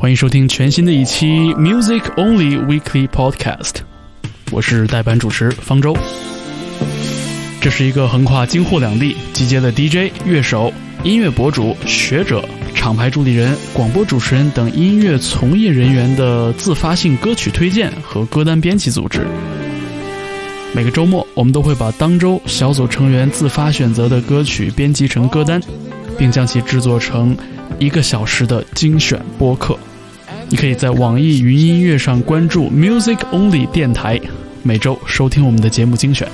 欢迎收听全新的一期 Music Only Weekly Podcast，我是代班主持方舟。这是一个横跨京沪两地，集结了 DJ、乐手、音乐博主、学者、厂牌助理人、广播主持人等音乐从业人员的自发性歌曲推荐和歌单编辑组织。每个周末，我们都会把当周小组成员自发选择的歌曲编辑成歌单，并将其制作成一个小时的精选播客。你可以在网易云音乐上关注 Music Only 电台，每周收听我们的节目精选。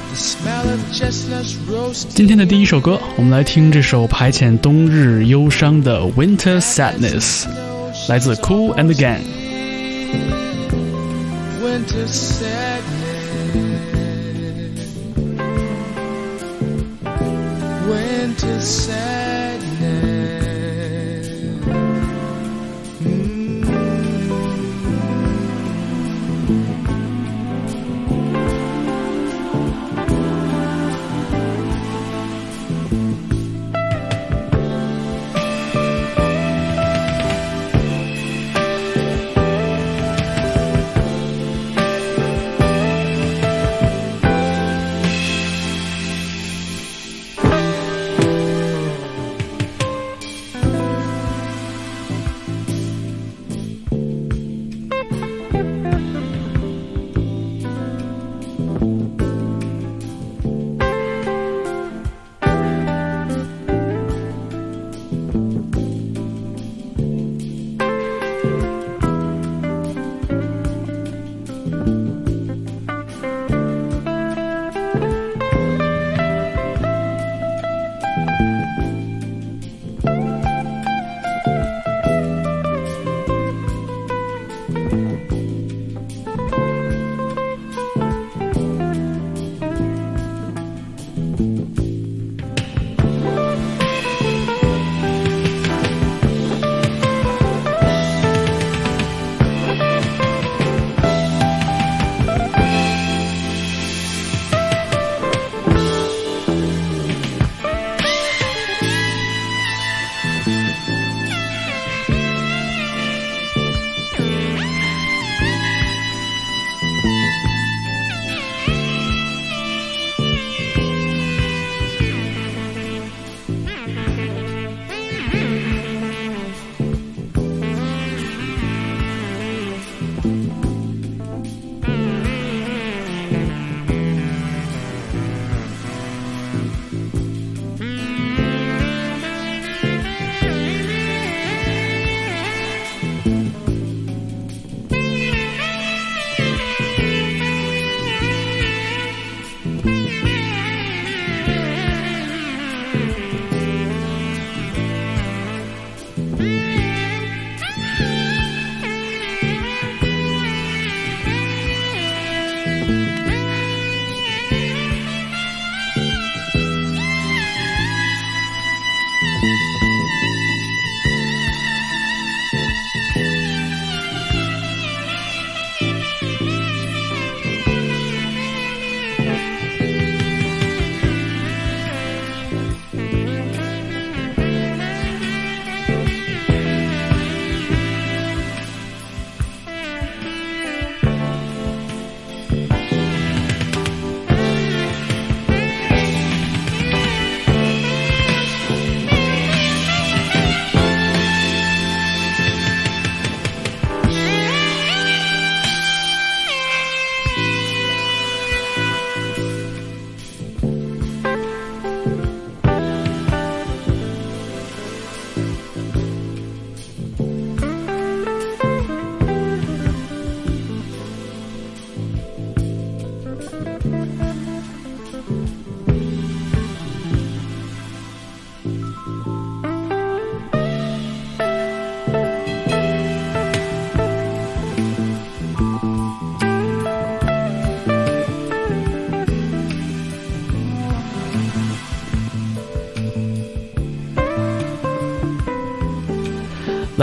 今天的第一首歌，我们来听这首排遣冬日忧伤的 Winter Sadness，来自 Cool and Gang。winter sadness. Winter sadness.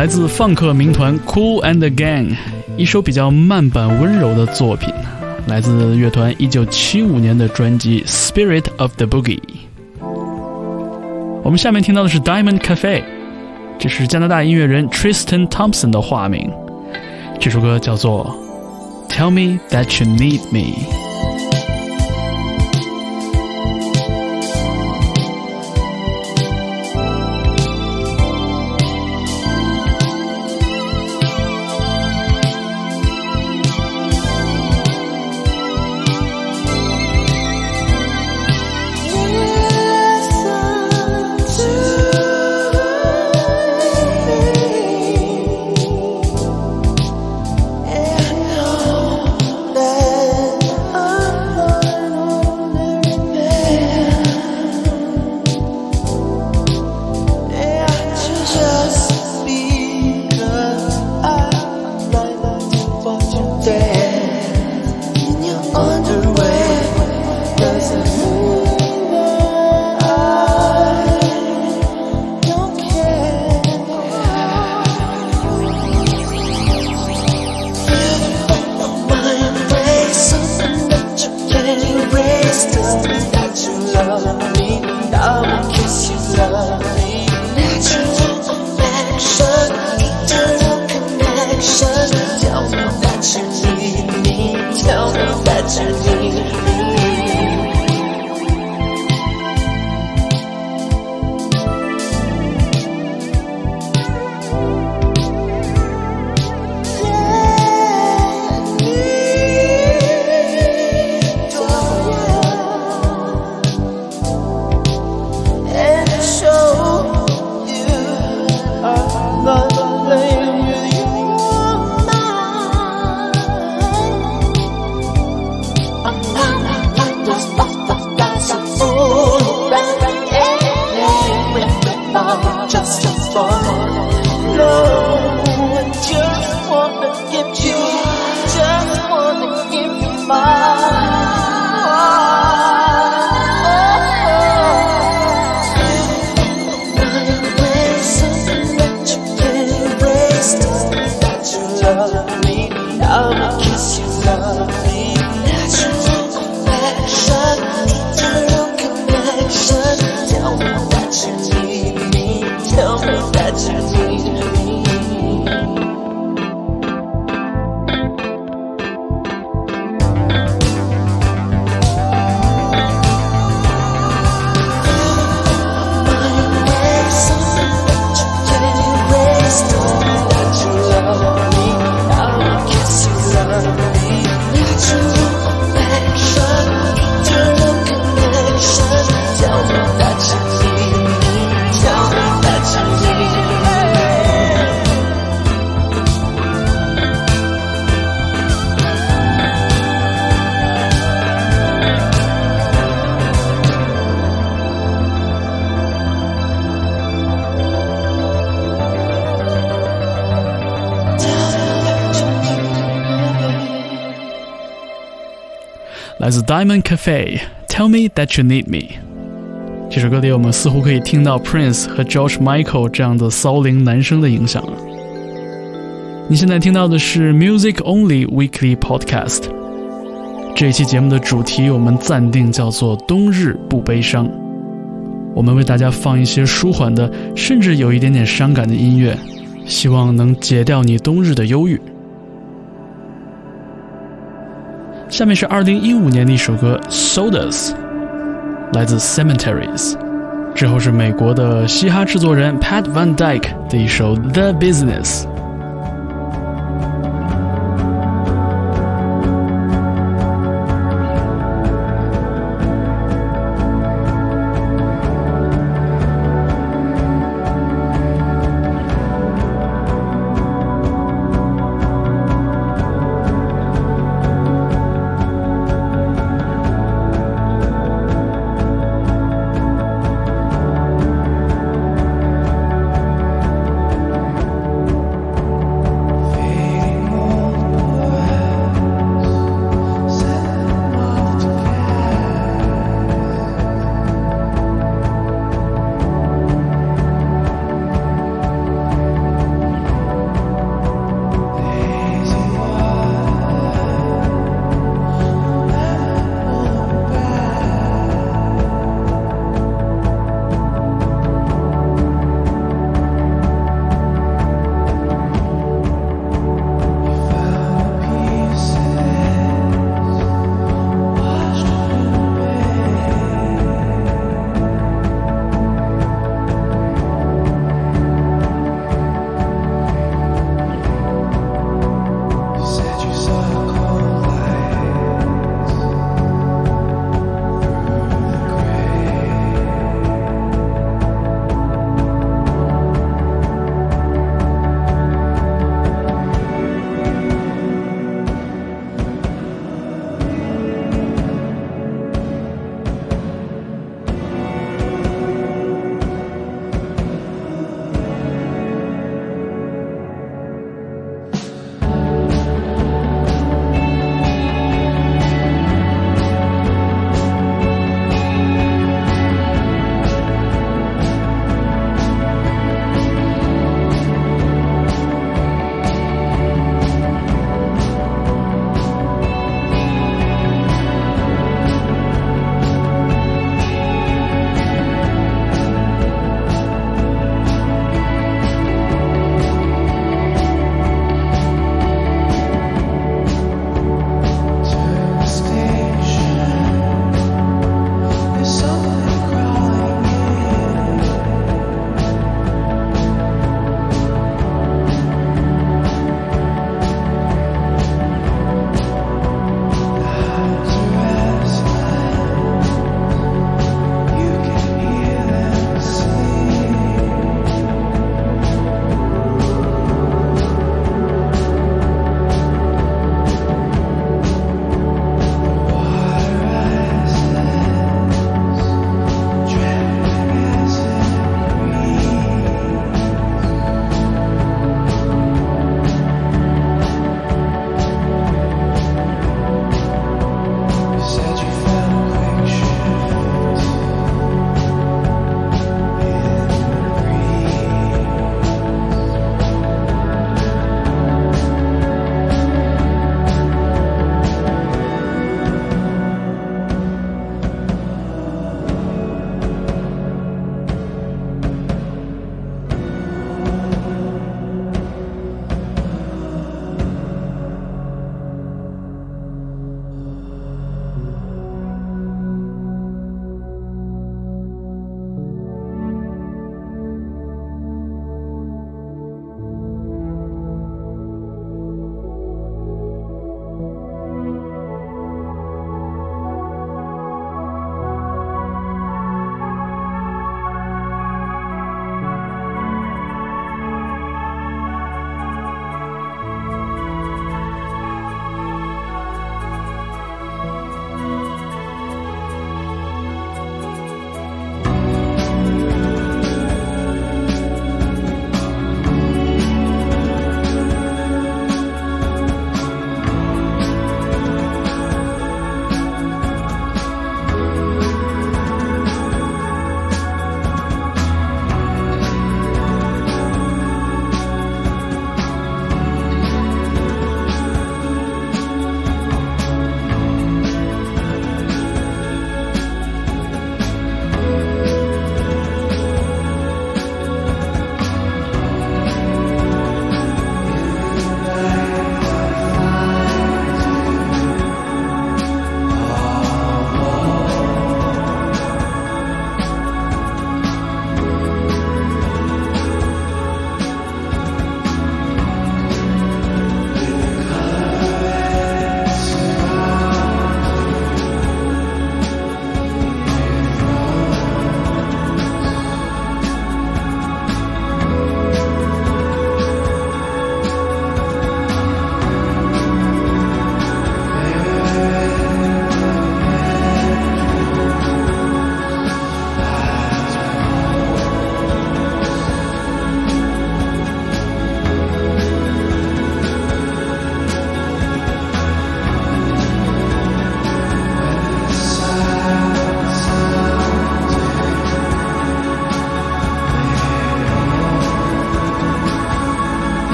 来自放克民团 Cool and Gang，一首比较慢板温柔的作品，来自乐团1975年的专辑《Spirit of the Boogie》。我们下面听到的是 Diamond Cafe。这是加拿大音乐人 Tristan Thompson 的化名。这首歌叫做《Tell Me That You Need Me》。Diamond Cafe，《Tell Me That You Need Me》。这首歌里，我们似乎可以听到 Prince 和 George Michael 这样的骚灵男声的影响。你现在听到的是 Music Only Weekly Podcast。这一期节目的主题我们暂定叫做“冬日不悲伤”。我们为大家放一些舒缓的，甚至有一点点伤感的音乐，希望能解掉你冬日的忧郁。下面是二零一五年的一首歌《Sodas》，来自 Cemeteries。之后是美国的嘻哈制作人 Pat Van Dyke 的一首《The Business》。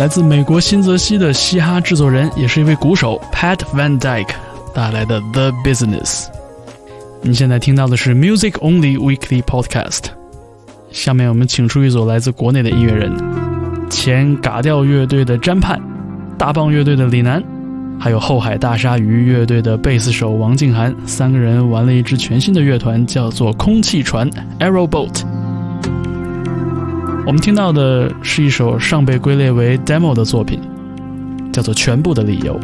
来自美国新泽西的嘻哈制作人，也是一位鼓手 Pat Van Dyke 带来的《The Business》。你现在听到的是 Music Only Weekly Podcast。下面我们请出一组来自国内的音乐人：前嘎调乐队的詹盼，大棒乐队的李楠，还有后海大鲨鱼乐队的贝斯手王静涵。三个人玩了一支全新的乐团，叫做空气船 （Arrow Boat）。我们听到的是一首尚被归类为 demo 的作品，叫做《全部的理由》。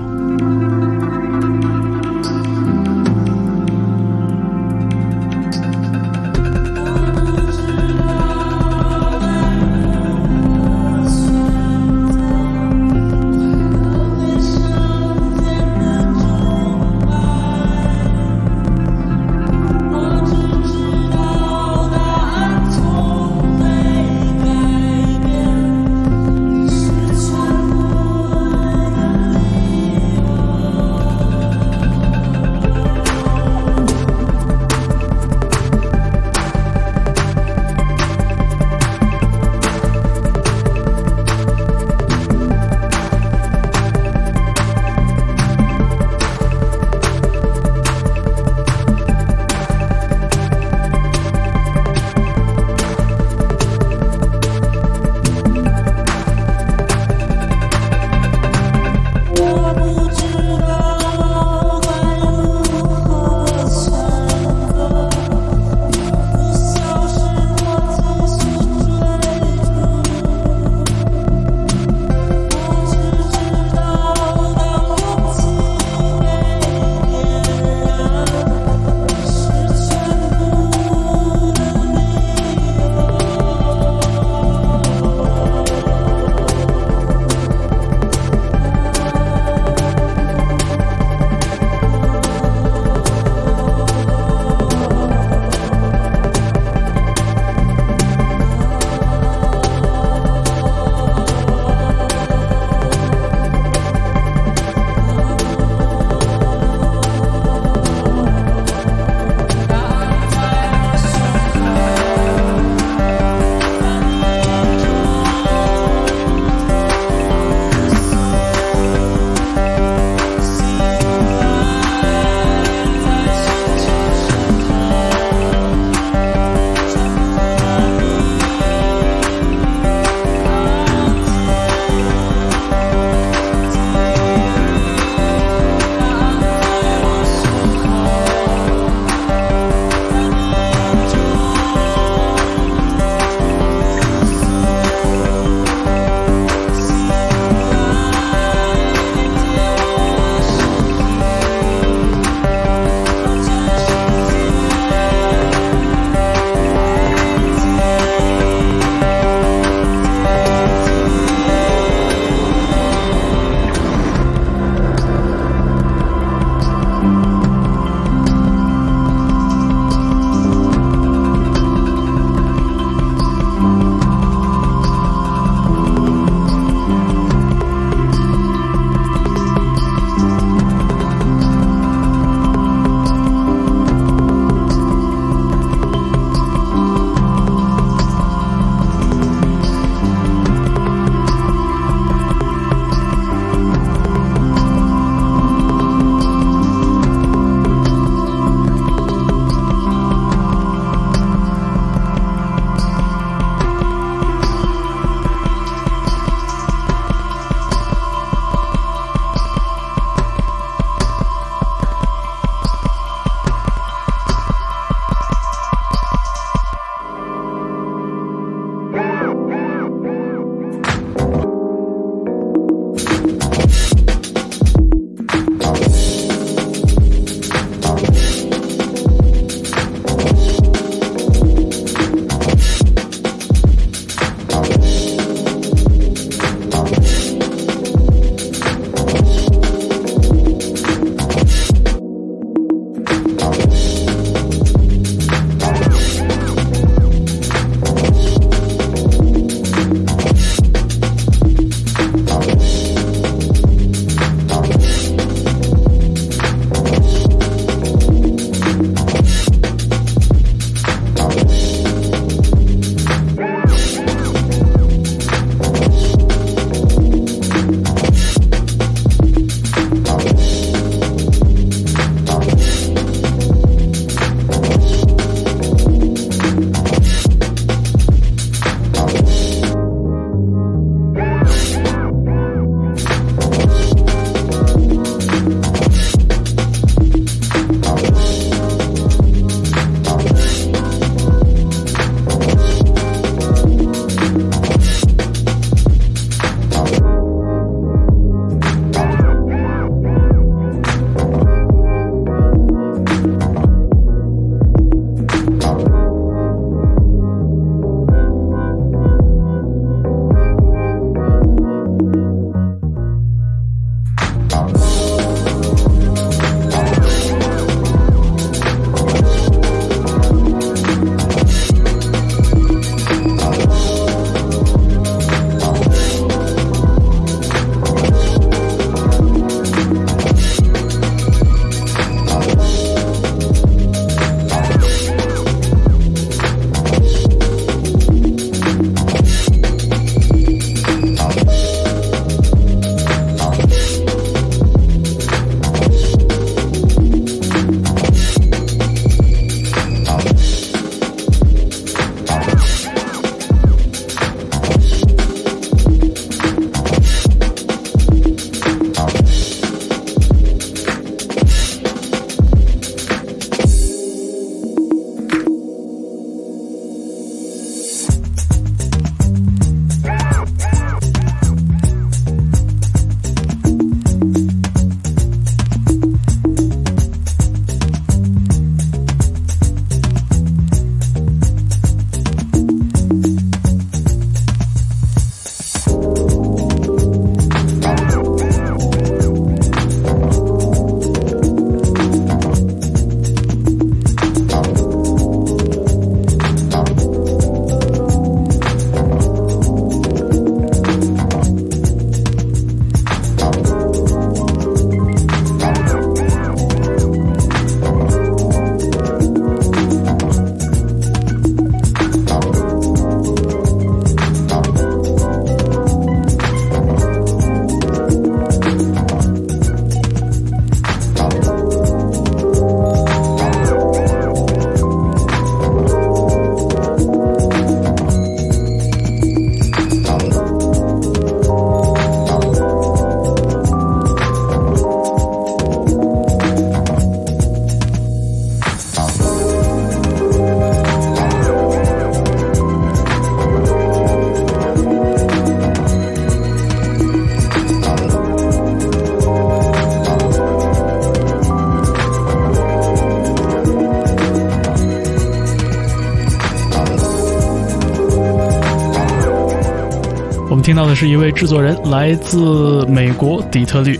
听到的是一位制作人，来自美国底特律。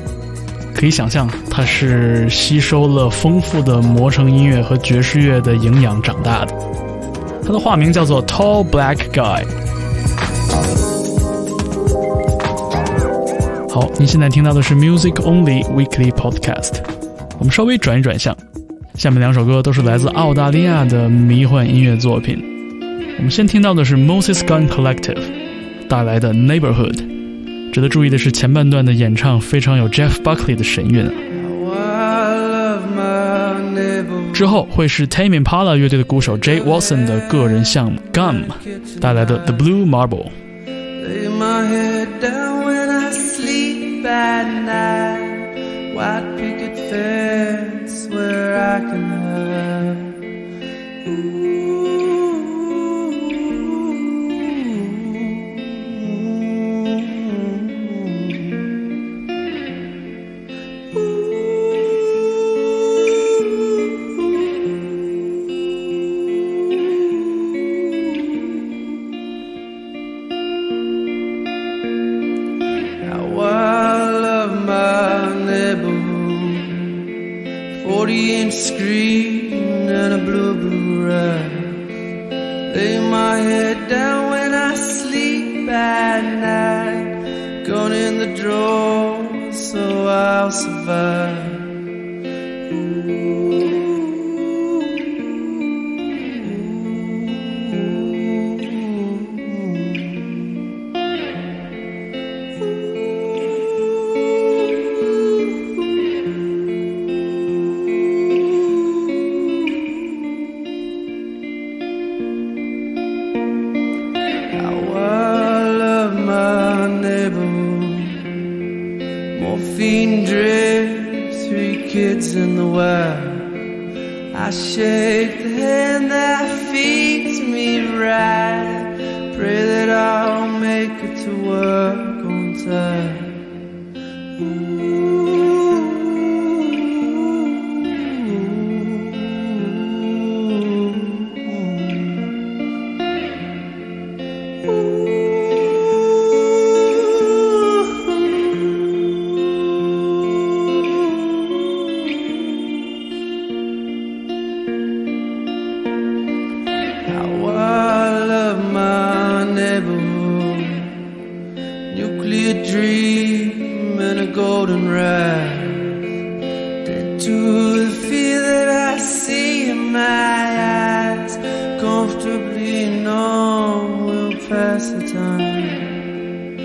可以想象，他是吸收了丰富的魔城音乐和爵士乐的营养长大的。他的化名叫做 Tall Black Guy。好，您现在听到的是 Music Only Weekly Podcast。我们稍微转一转向，下面两首歌都是来自澳大利亚的迷幻音乐作品。我们先听到的是 Moses Gun Collective 带来的《Neighborhood》。值得注意的是，前半段的演唱非常有 Jeff Buckley 的神韵啊。之后会是 Tame Impala 乐队的鼓手 Jay Watson 的个人项目《Gum》带来的《The Blue Marble。We know we'll pass the time.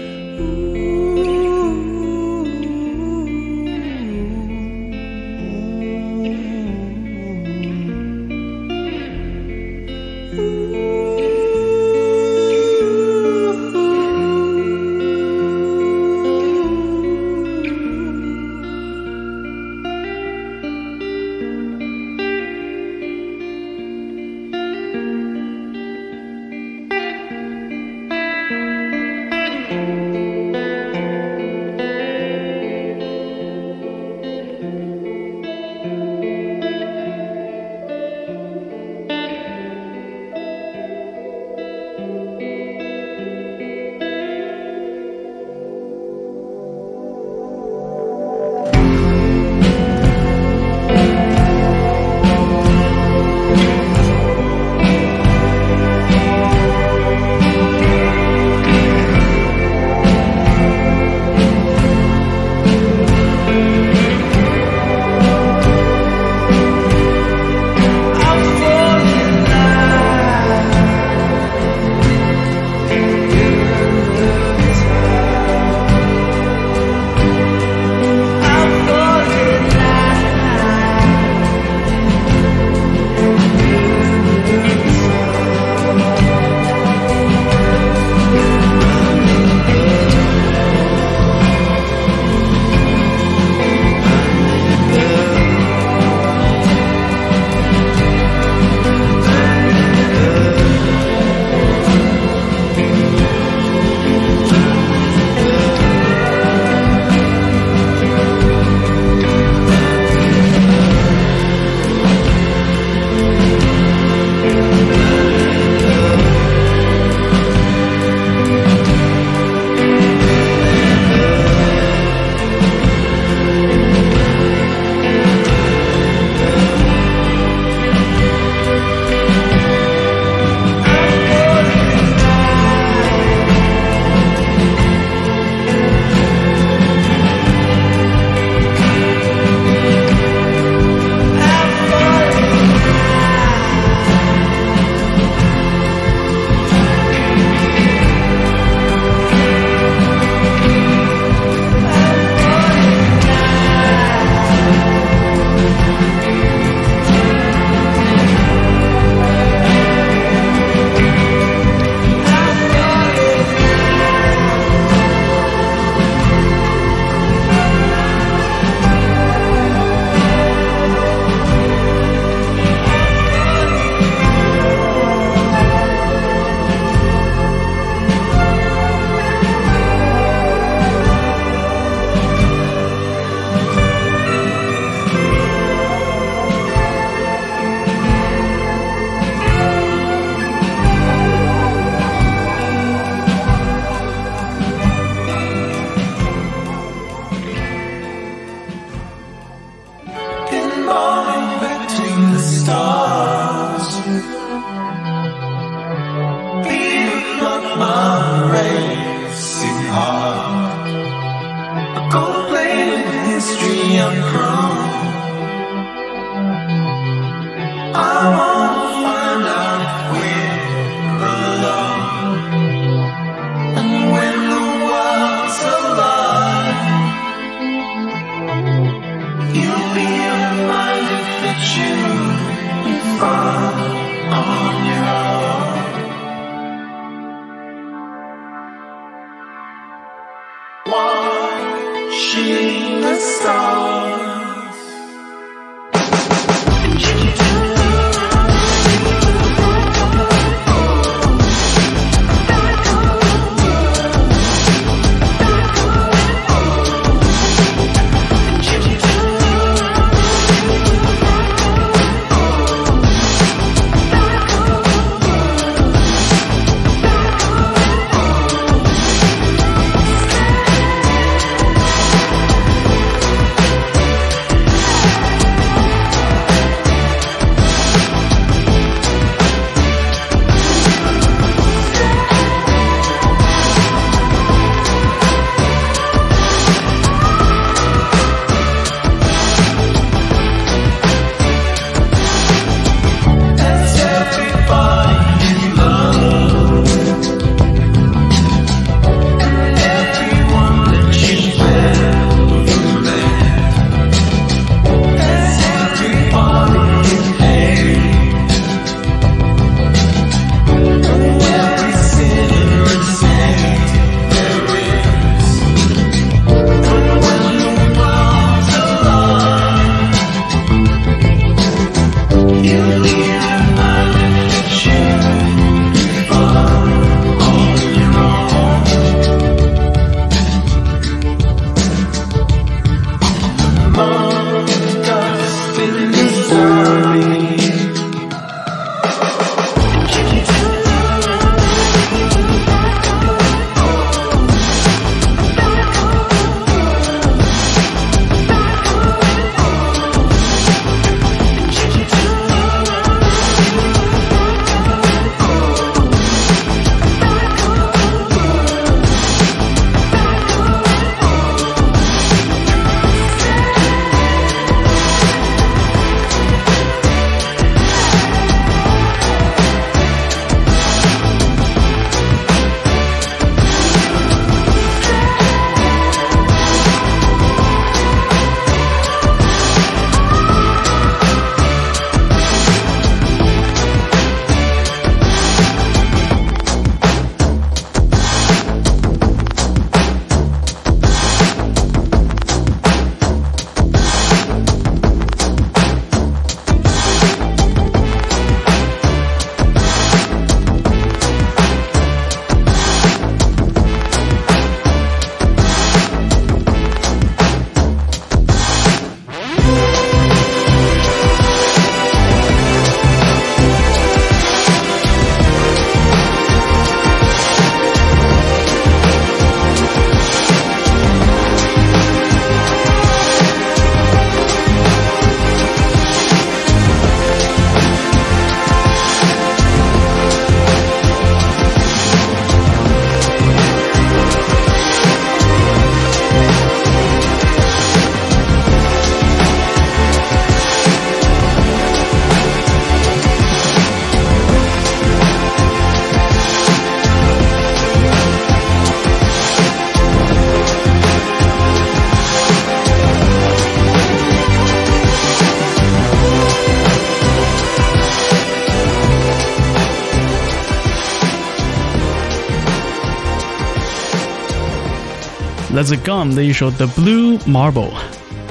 来自 Gum 的一首《The Blue Marble》，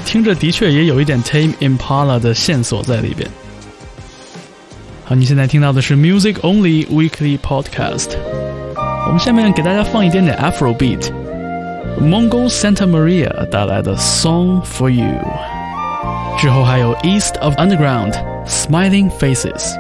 听着的确也有一点 Tame Impala 的线索在里边。好，你现在听到的是 Music Only Weekly Podcast。我们下面给大家放一点点 Afro Beat，Mongo Santa Maria 带来的《Song for You》，之后还有 East of Underground Smiling Faces。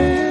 you.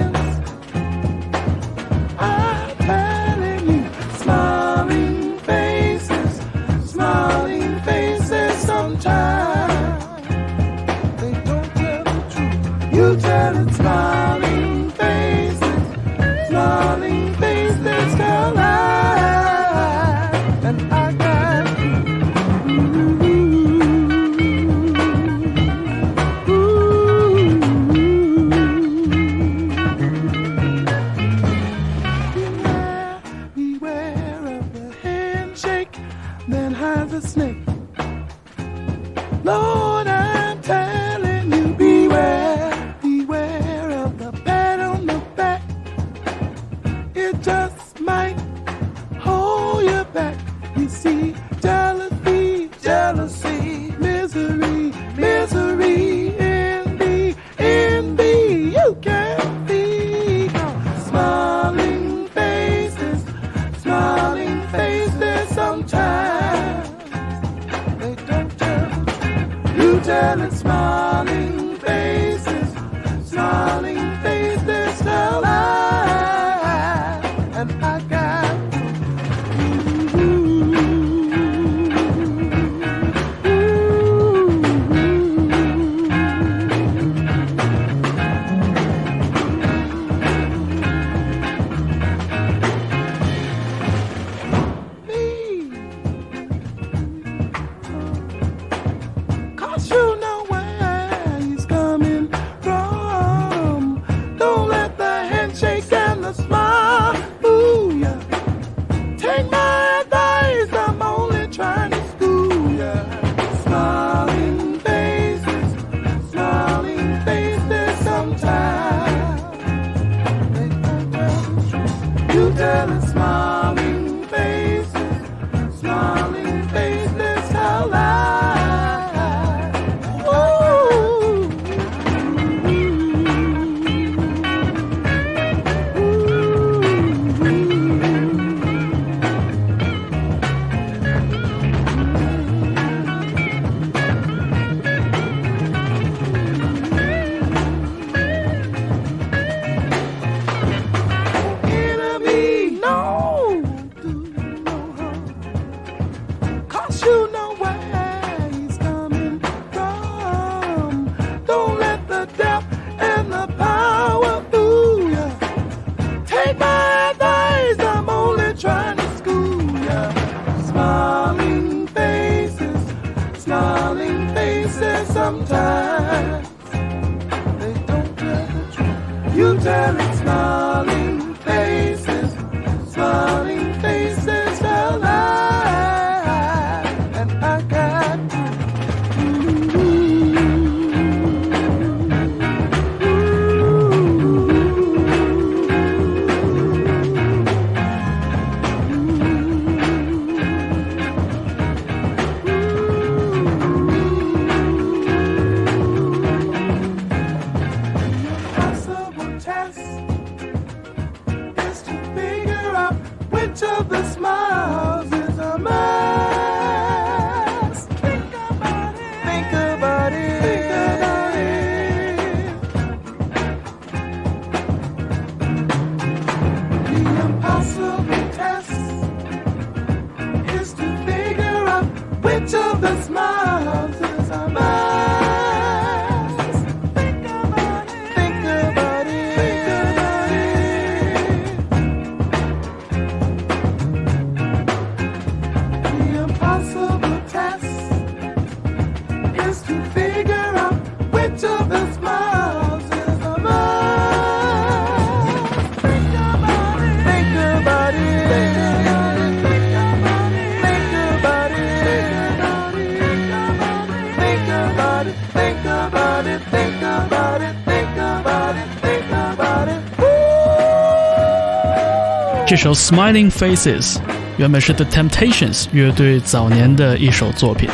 首《Smiling Faces》原本是 The Temptations 乐队早年的一首作品。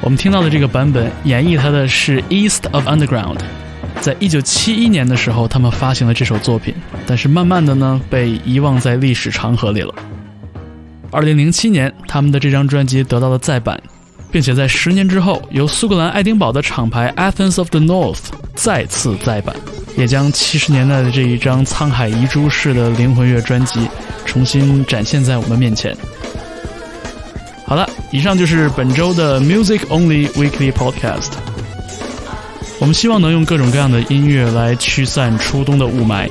我们听到的这个版本演绎它的是 East of Underground。在一九七一年的时候，他们发行了这首作品，但是慢慢的呢，被遗忘在历史长河里了。二零零七年，他们的这张专辑得到了再版，并且在十年之后，由苏格兰爱丁堡的厂牌 Athens of the North 再次再版，也将七十年代的这一张沧海遗珠式的灵魂乐专辑重新展现在我们面前。好了，以上就是本周的 Music Only Weekly Podcast。我们希望能用各种各样的音乐来驱散初冬的雾霾。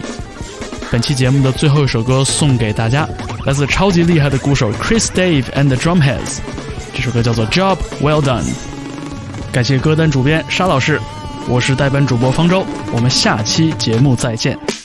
本期节目的最后一首歌送给大家，来自超级厉害的鼓手 Chris Dave and the Drumheads，这首歌叫做 Job Well Done。感谢歌单主编沙老师，我是代班主播方舟，我们下期节目再见。